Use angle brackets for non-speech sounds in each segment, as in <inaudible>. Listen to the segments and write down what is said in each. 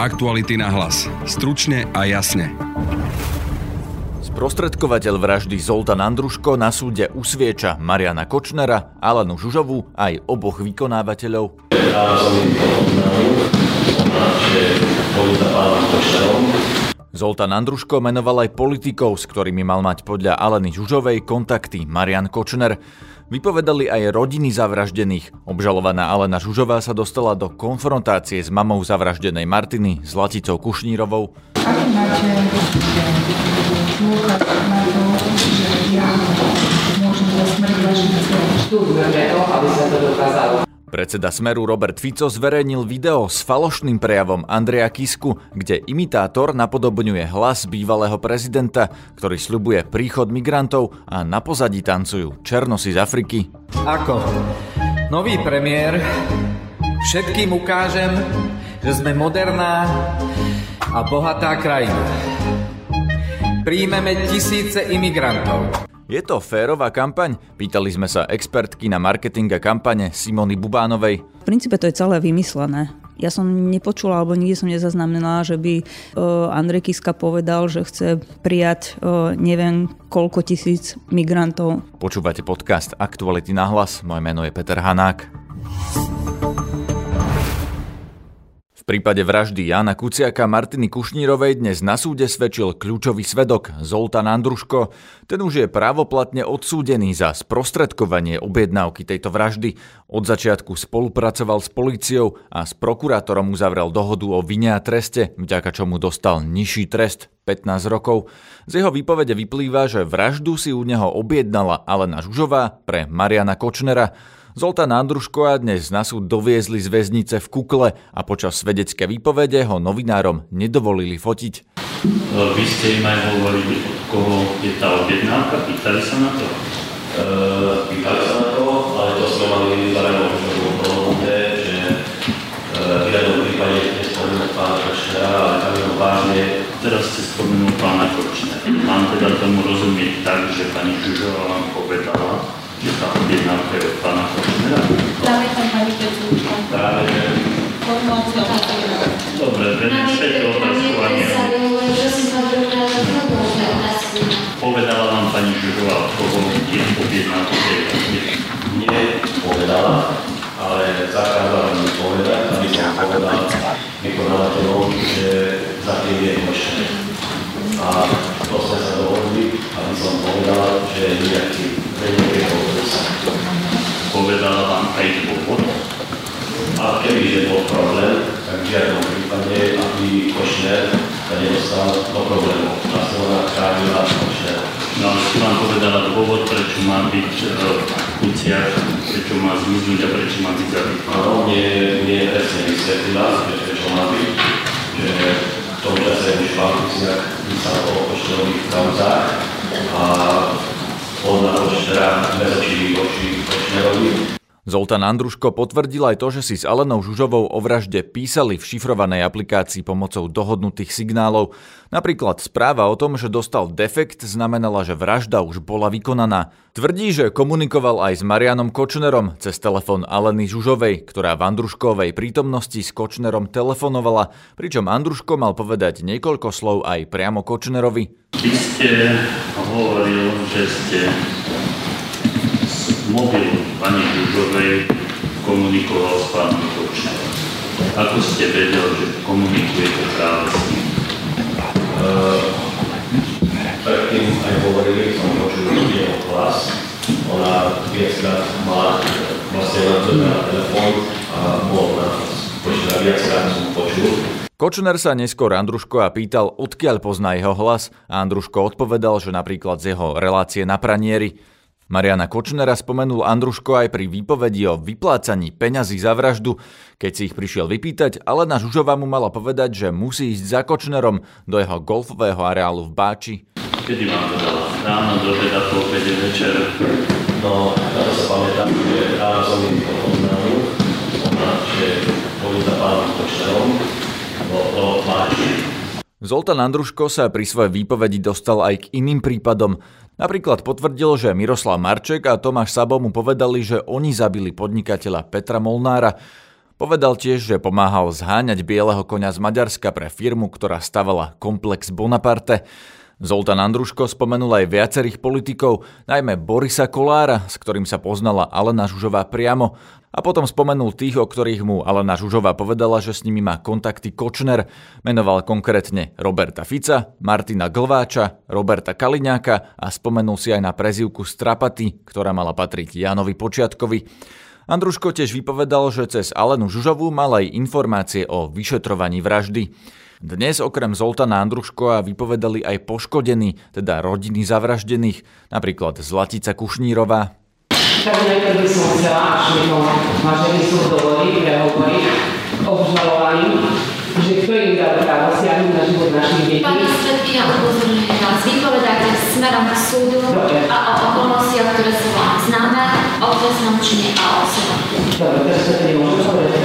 Aktuality na hlas. Stručne a jasne. Sprostredkovateľ vraždy Zoltán Andruško na súde usvieča Mariana Kočnera, Alanu Žužovu aj oboch vykonávateľov. Ja som Zoltán Andruško menoval aj politikov, s ktorými mal mať podľa Aleny Žužovej kontakty Marian Kočner. Vypovedali aj rodiny zavraždených. Obžalovaná Alena Žužová sa dostala do konfrontácie s mamou zavraždenej Martiny s Laticou Kušnírovou. Aký máte na to, že ja môžem to, aby sa to dokázalo. Predseda Smeru Robert Fico zverejnil video s falošným prejavom Andreja Kisku, kde imitátor napodobňuje hlas bývalého prezidenta, ktorý sľubuje príchod migrantov a na pozadí tancujú černosy z Afriky. Ako nový premiér všetkým ukážem, že sme moderná a bohatá krajina. Príjmeme tisíce imigrantov. Je to férová kampaň? Pýtali sme sa expertky na marketing a kampane Simony Bubánovej. V princípe to je celé vymyslené. Ja som nepočula, alebo nikdy som nezaznamenala, že by uh, Andrej Kiska povedal, že chce prijať uh, neviem koľko tisíc migrantov. Počúvate podcast Aktuality na hlas. Moje meno je Peter Hanák prípade vraždy Jana Kuciaka Martiny Kušnírovej dnes na súde svedčil kľúčový svedok Zoltán Andruško. Ten už je právoplatne odsúdený za sprostredkovanie objednávky tejto vraždy. Od začiatku spolupracoval s políciou a s prokurátorom uzavrel dohodu o vine a treste, vďaka čomu dostal nižší trest 15 rokov. Z jeho výpovede vyplýva, že vraždu si u neho objednala Alena Žužová pre Mariana Kočnera. Zoltán Andruško dnes na súd doviezli z väznice v Kukle a počas svedecké výpovede ho novinárom nedovolili fotiť. No, vy ste im aj hovorili, od koho je tá objednávka? Pýtali sa na to? E, pýtali sa na to, ale to sme mali zdareno dohodnuté, že e, v jednom prípade nespomenul pána Kočnera, ale tam je vážne. Teraz ste spomenul pána Kočnera. Mám teda tomu rozumieť tak, že pani Žužová vám povedala, je od pána Kočnera? Práve tam pani Petúčka. Práve, že... Dobre, vynešajte otázku a nie. Povedala vám pani Žužová, od koho je objednávka tej Nie povedala, ale zakázala mi povedať, aby som povedal vykonávateľom, že za tým je Kočner. A to sme sa dohodli, aby som povedal, že nejaký Povedala vám aj dôvod? A keby je bol problém, tak v žiadnom prípade, aby Košner sa nedostal do problému. A som ona chránila Košner. No ale si vám povedala dôvod, prečo má byť uh, Kuciak, prečo má zmiznúť a prečo má byť zabitý. Áno, mne, mne presne vysvetlila, že prečo má byť, že v tom čase už pán Kuciak písal o Košnerových kauzách a on teda bez očí voči Kočnerovi. Zoltán Andruško potvrdil aj to, že si s Alenou Žužovou o vražde písali v šifrovanej aplikácii pomocou dohodnutých signálov. Napríklad správa o tom, že dostal defekt, znamenala, že vražda už bola vykonaná. Tvrdí, že komunikoval aj s Marianom Kočnerom cez telefón Aleny Žužovej, ktorá v Andruškovej prítomnosti s Kočnerom telefonovala, pričom Andruško mal povedať niekoľko slov aj priamo Kočnerovi. Vy ste hovoril, že ste mobil pani Žužovej komunikoval s pánom Kočnerom. Ako ste vedel, že komunikujete práve s ním? Uh, predtým aj hovorili, som počul jeho hlas. Ona viackrát mala vlastne na telefón a bol na počítač viackrát som počul. Kočner sa neskôr Andruško a pýtal, odkiaľ pozná jeho hlas a Andruško odpovedal, že napríklad z jeho relácie na pranieri. Mariana Kočnera spomenul Andruško aj pri výpovedi o vyplácaní peňazí za vraždu. Keď si ich prišiel vypýtať, Alena Žužová mu mala povedať, že musí ísť za Kočnerom do jeho golfového areálu v Báči. Kedy vám to dala? Ráno do teda po obede večer? No, na sa pamätám, že ráno som im oznámil, že boli za pánom Kočnerom. Zoltán Andruško sa pri svojej výpovedi dostal aj k iným prípadom. Napríklad potvrdil, že Miroslav Marček a Tomáš Sabo mu povedali, že oni zabili podnikateľa Petra Molnára. Povedal tiež, že pomáhal zháňať bieleho konia z Maďarska pre firmu, ktorá stavala komplex Bonaparte. Zoltán Andruško spomenul aj viacerých politikov, najmä Borisa Kolára, s ktorým sa poznala Alena Žužová priamo, a potom spomenul tých, o ktorých mu Alena Žužová povedala, že s nimi má kontakty Kočner. Menoval konkrétne Roberta Fica, Martina Glváča, Roberta Kaliňáka a spomenul si aj na prezivku Strapaty, ktorá mala patriť Jánovi Počiatkovi. Andruško tiež vypovedal, že cez Alenu Žužovú mal aj informácie o vyšetrovaní vraždy. Dnes okrem Zoltana Andruškova vypovedali aj poškodení, teda rodiny zavraždených, napríklad Zlatica Kušnírová. Tak najprv by som chcela, až mi to vážený súd dovolí, prehovoriť obžalovaným, že kto im dal právo siahnuť na život našich detí. Pani svedkynia upozorňuje vás, vypovedáte smerom k súdu Dobre. a o okolnostiach, ktoré sú vám známe, o trestnom čine a osobe. Dobre, teraz sa to nemôžem povedať.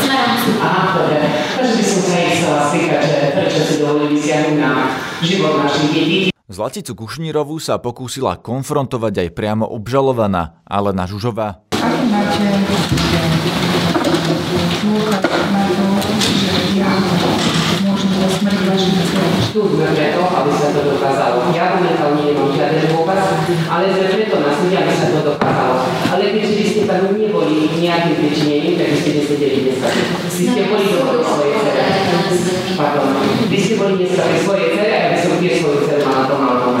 Smerom k súdu. Aha, dobre. Takže by som sa ich chcela spýtať, že prečo si dovolili siahnuť na život našich detí. Zlaticu Kušnírovú sa pokúsila konfrontovať aj priamo obžalovaná Alena Žužová. Máte dôkaz na to, že ja môžem aby sa to dokázalo. Ja momentálne nemám žiaden dôkaz, ale sme preto na súde, aby sa to dokázalo. Ale keďže vy ste tam neboli nejakým pričinením, tak by ste nesedeli dneska. Vy ste boli doma pri svojej cere. Pardon. Vy ste boli dneska pri svojej cere, a ja by som tiež svoju dceru mala doma na tom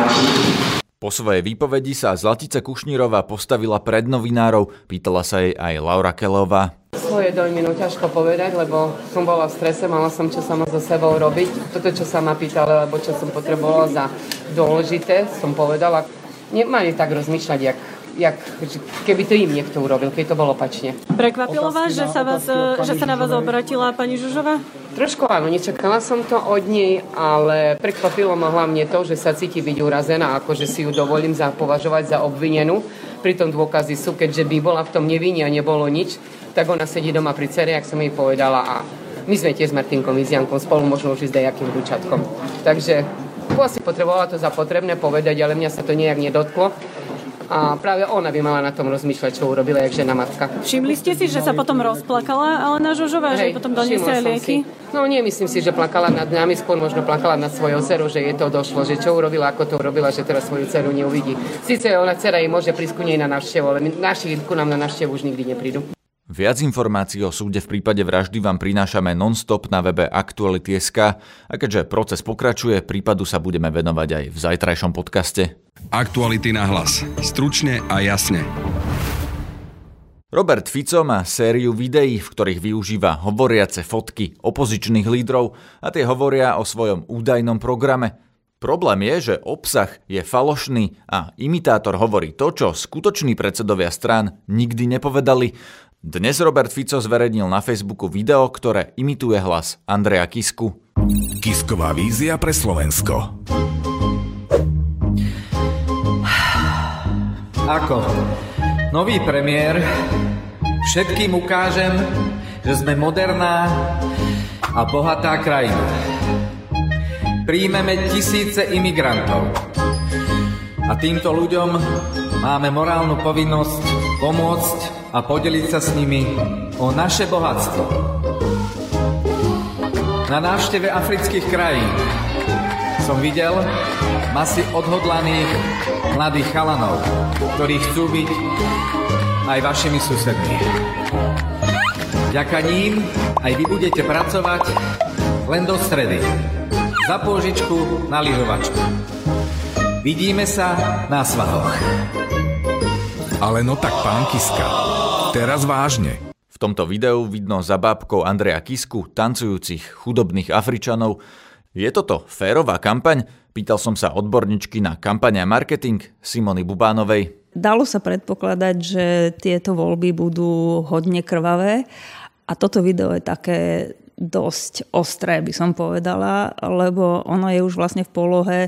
Po svojej výpovedi sa Zlatica Kušnírová postavila pred novinárov, pýtala sa jej aj Laura Kelová. Svoje dojmy, no ťažko povedať, lebo som bola v strese, mala som čo sama so sebou robiť. Toto, čo sa ma pýtala, alebo čo som potrebovala za dôležité, som povedala. Nemali tak rozmýšľať, jak, jak, keby to im niekto urobil, keď to bolo opačne. Prekvapilo vás, že sa, vás, že sa na vás obratila pani Žužová? Trošku áno, nečakala som to od nej, ale prekvapilo ma hlavne to, že sa cíti byť urazená, ako že si ju dovolím považovať za obvinenú. Pritom dôkazy sú, keďže by bola v tom nevinne a nebolo nič, tak ona sedí doma pri cere, jak som jej povedala a my sme tiež s Martinkom Iziankom spolu možno už s dejakým Dučatkom. Takže asi potrebovala to za potrebné povedať, ale mňa sa to nejak nedotklo. A práve ona by mala na tom rozmýšľať, čo urobila, jak žena matka. Všimli ste si, že sa potom rozplakala Alena Žužová, že potom som lieky? Si. No nie, myslím si, že plakala nad nami, skôr možno plakala nad svojou dcerou, že jej to došlo, že čo urobila, ako to urobila, že teraz svoju dceru neuvidí. Sice ona dcera jej môže prísť ku nej na návštevu, ale naši ku nám na návštevu už nikdy neprídu. Viac informácií o súde v prípade vraždy vám prinášame non-stop na webe Aktuality.sk a keďže proces pokračuje, prípadu sa budeme venovať aj v zajtrajšom podcaste. Aktuality na hlas. Stručne a jasne. Robert Fico má sériu videí, v ktorých využíva hovoriace fotky opozičných lídrov a tie hovoria o svojom údajnom programe. Problém je, že obsah je falošný a imitátor hovorí to, čo skutoční predsedovia strán nikdy nepovedali. Dnes Robert Fico zverejnil na Facebooku video, ktoré imituje hlas Andreja Kisku. Kisková vízia pre Slovensko. Ako nový premiér všetkým ukážem, že sme moderná a bohatá krajina. Príjmeme tisíce imigrantov. A týmto ľuďom máme morálnu povinnosť pomôcť a podeliť sa s nimi o naše bohatstvo. Na návšteve afrických krajín som videl masy odhodlaných mladých chalanov, ktorí chcú byť aj vašimi susedmi. Vďaka ním aj vy budete pracovať len do stredy. Za pôžičku na lyžovačku. Vidíme sa na svahoch. Ale no tak, pán Kiska, teraz vážne. V tomto videu vidno za bábkou Andreja Kisku tancujúcich chudobných Afričanov. Je toto férová kampaň? Pýtal som sa odborničky na kampaň a marketing Simony Bubánovej. Dalo sa predpokladať, že tieto voľby budú hodne krvavé a toto video je také dosť ostré, by som povedala, lebo ono je už vlastne v polohe,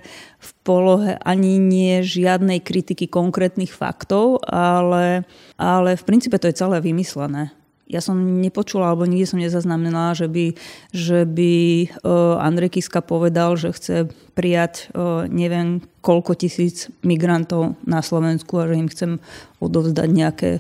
v polohe ani nie žiadnej kritiky konkrétnych faktov, ale, ale v princípe to je celé vymyslené. Ja som nepočula, alebo nikde som nezaznamenala, že by, že by Andrej Kiska povedal, že chce prijať neviem koľko tisíc migrantov na Slovensku a že im chcem odovzdať nejaké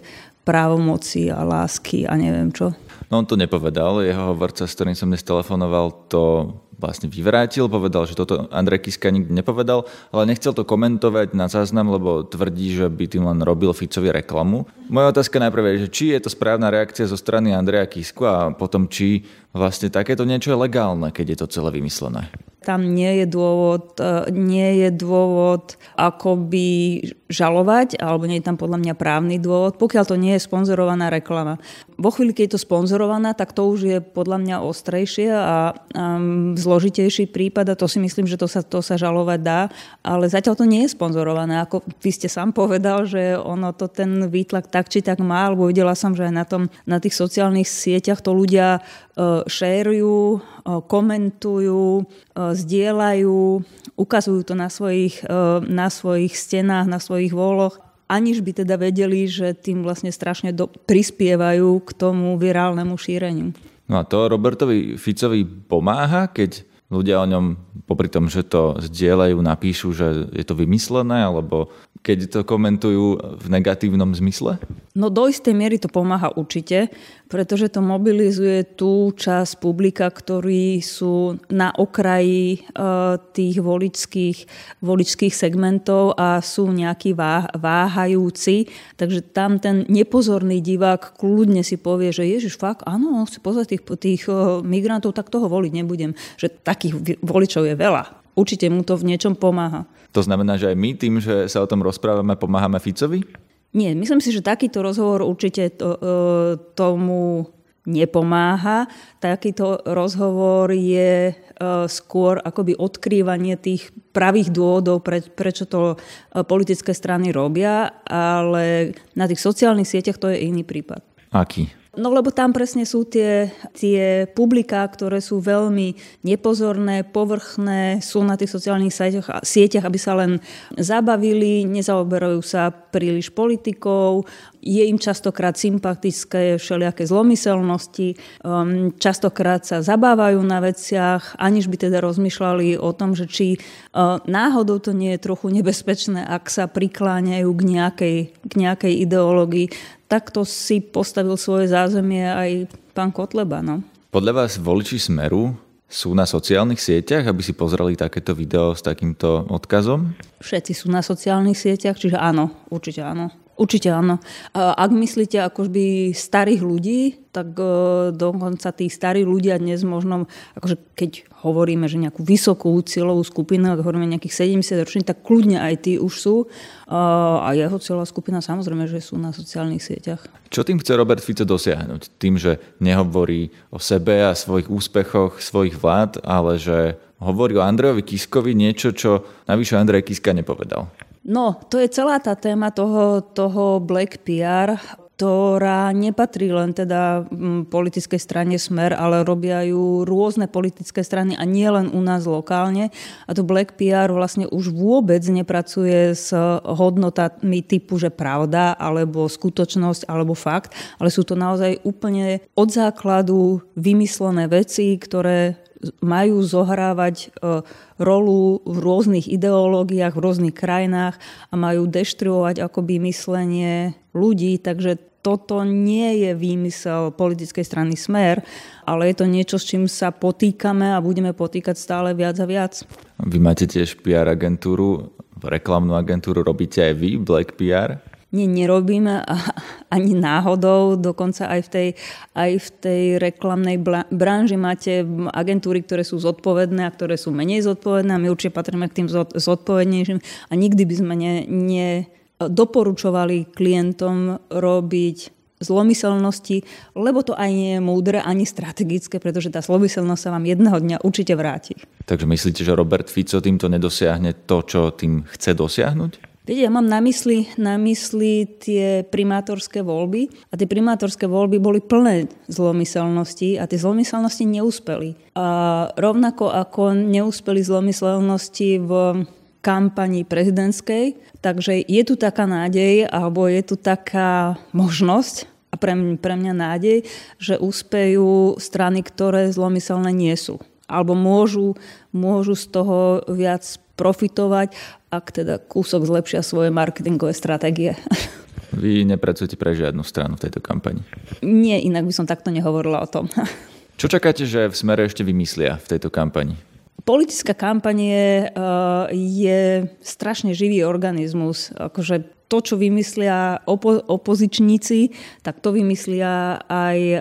právomoci a lásky a neviem čo. No on to nepovedal, jeho hovorca, s ktorým som dnes telefonoval, to vlastne vyvrátil, povedal, že toto Andrej Kiska nikdy nepovedal, ale nechcel to komentovať na záznam, lebo tvrdí, že by tým len robil Ficovi reklamu. Moja otázka najprv je, že či je to správna reakcia zo strany Andreja Kisku a potom či vlastne takéto niečo je legálne, keď je to celé vymyslené tam nie je dôvod, e, nie je dôvod akoby žalovať, alebo nie je tam podľa mňa právny dôvod, pokiaľ to nie je sponzorovaná reklama. Vo chvíli, keď je to sponzorovaná, tak to už je podľa mňa ostrejšie a um, zložitejší prípad a to si myslím, že to sa, to sa žalovať dá, ale zatiaľ to nie je sponzorované. Ako vy ste sám povedal, že ono to ten výtlak tak či tak má, alebo videla som, že aj na, tom, na tých sociálnych sieťach to ľudia šérujú, uh, komentujú, uh, zdieľajú, ukazujú to na svojich, e, na svojich stenách, na svojich voloch, aniž by teda vedeli, že tým vlastne strašne do, prispievajú k tomu virálnemu šíreniu. No a to Robertovi Ficovi pomáha, keď ľudia o ňom, popri tom, že to zdieľajú, napíšu, že je to vymyslené, alebo keď to komentujú v negatívnom zmysle? No do istej miery to pomáha určite, pretože to mobilizuje tú časť publika, ktorí sú na okraji uh, tých voličských, voličských segmentov a sú nejakí váh, váhajúci. Takže tam ten nepozorný divák kľudne si povie, že ježiš, fakt, áno, chce pozrieť tých, tých uh, migrantov, tak toho voliť nebudem. Že takých voličov je veľa. Určite mu to v niečom pomáha. To znamená, že aj my tým, že sa o tom rozprávame, pomáhame Ficovi? Nie, myslím si, že takýto rozhovor určite to, e, tomu nepomáha. Takýto rozhovor je e, skôr akoby odkrývanie tých pravých dôvodov, pre, prečo to e, politické strany robia, ale na tých sociálnych sieťach to je iný prípad. Aký? No lebo tam presne sú tie, tie publiká, ktoré sú veľmi nepozorné, povrchné, sú na tých sociálnych sieťach, sieťach, aby sa len zabavili, nezaoberajú sa príliš politikou, je im častokrát sympatické všelijaké zlomyselnosti, um, častokrát sa zabávajú na veciach, aniž by teda rozmýšľali o tom, že či uh, náhodou to nie je trochu nebezpečné, ak sa prikláňajú k nejakej, k nejakej ideológii. Takto si postavil svoje zázemie aj pán Kotleba. No. Podľa vás voliči Smeru sú na sociálnych sieťach, aby si pozreli takéto video s takýmto odkazom? Všetci sú na sociálnych sieťach, čiže áno, určite áno. Určite áno. Ak myslíte akoby starých ľudí, tak e, dokonca tí starí ľudia dnes možno, akože keď hovoríme, že nejakú vysokú cieľovú skupinu, ak hovoríme nejakých 70 ročných, tak kľudne aj tí už sú. A jeho cieľová skupina samozrejme, že sú na sociálnych sieťach. Čo tým chce Robert Fico dosiahnuť? Tým, že nehovorí o sebe a svojich úspechoch svojich vlád, ale že hovorí o Andrejovi Kiskovi niečo, čo navyše Andrej Kiska nepovedal. No, to je celá tá téma toho, toho Black PR, ktorá nepatrí len teda mm, politickej strane Smer, ale robia ju rôzne politické strany a nie len u nás lokálne. A to Black PR vlastne už vôbec nepracuje s hodnotami typu, že pravda, alebo skutočnosť, alebo fakt, ale sú to naozaj úplne od základu vymyslené veci, ktoré majú zohrávať e, rolu v rôznych ideológiách, v rôznych krajinách a majú deštruovať akoby myslenie ľudí, takže toto nie je výmysel politickej strany Smer, ale je to niečo, s čím sa potýkame a budeme potýkať stále viac a viac. Vy máte tiež PR agentúru, reklamnú agentúru, robíte aj vy, Black PR? Nie, nerobíme ani náhodou, dokonca aj v tej, aj v tej reklamnej branži máte agentúry, ktoré sú zodpovedné a ktoré sú menej zodpovedné a my určite patríme k tým zodpovednejším a nikdy by sme ne, ne doporučovali klientom robiť zlomyselnosti, lebo to aj nie je múdre ani strategické, pretože tá zlomyselnosť sa vám jedného dňa určite vráti. Takže myslíte, že Robert Fico týmto nedosiahne to, čo tým chce dosiahnuť? Viete, ja mám na mysli, na mysli tie primátorské voľby a tie primátorské voľby boli plné zlomyselnosti a tie zlomyselnosti neúspeli. A rovnako ako neúspeli zlomyselnosti v kampani prezidentskej, takže je tu taká nádej alebo je tu taká možnosť a pre, mňa, pre mňa nádej, že úspejú strany, ktoré zlomyselné nie sú alebo môžu, môžu z toho viac profitovať, ak teda kúsok zlepšia svoje marketingové stratégie. <laughs> Vy nepracujete pre žiadnu stranu v tejto kampani? Nie, inak by som takto nehovorila o tom. <laughs> Čo čakáte, že v smere ešte vymyslia v tejto kampani? Politická kampanie je strašne živý organizmus. Akože to, čo vymyslia opo- opozičníci, tak to vymyslia aj e,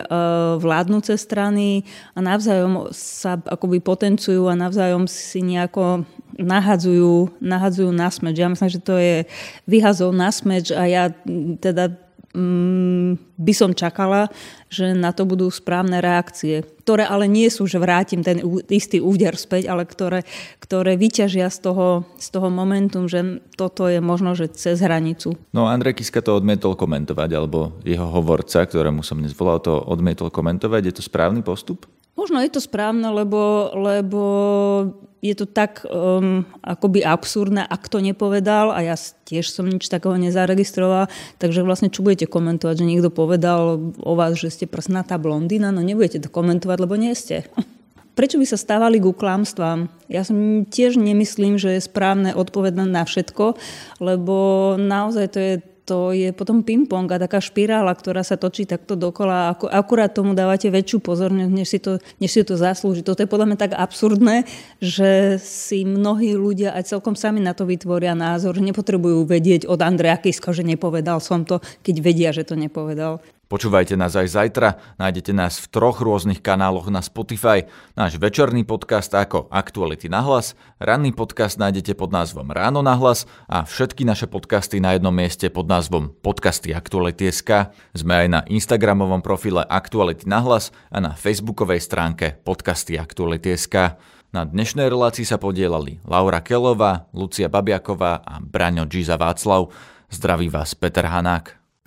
vládnúce strany a navzájom sa akoby potencujú a navzájom si nejako nahadzujú, nahadzujú na smeč. Ja myslím, že to je vyhazov na smeč a ja teda by som čakala, že na to budú správne reakcie, ktoré ale nie sú, že vrátim ten istý úder späť, ale ktoré, ktoré vyťažia z toho, z toho momentum, že toto je možno, že cez hranicu. No Andrej Kiska to odmietol komentovať, alebo jeho hovorca, ktorému som dnes volal, to odmietol komentovať. Je to správny postup? Možno je to správne, lebo, lebo je to tak um, akoby absurdné, ak to nepovedal a ja tiež som nič takého nezaregistrovala, takže vlastne čo budete komentovať, že niekto povedal o vás, že ste prsnatá blondína, no nebudete to komentovať, lebo nie ste. <laughs> Prečo by sa stávali ku klamstvám? Ja som tiež nemyslím, že je správne odpovedať na všetko, lebo naozaj to je to je potom ping-pong a taká špirála, ktorá sa točí takto dokola. Ako, akurát tomu dávate väčšiu pozornosť, než si, to, než si to zaslúži. Toto je podľa mňa tak absurdné, že si mnohí ľudia aj celkom sami na to vytvoria názor, že nepotrebujú vedieť od Andreja Kisko, že nepovedal som to, keď vedia, že to nepovedal. Počúvajte nás aj zajtra, nájdete nás v troch rôznych kanáloch na Spotify, náš večerný podcast ako Aktuality na hlas, ranný podcast nájdete pod názvom Ráno na hlas a všetky naše podcasty na jednom mieste pod názvom Podcasty Aktuality.sk. Sme aj na Instagramovom profile Aktuality na hlas a na facebookovej stránke Podcasty Aktuality.sk. Na dnešnej relácii sa podielali Laura Kelová, Lucia Babiaková a Braňo Giza Václav. Zdraví vás Peter Hanák.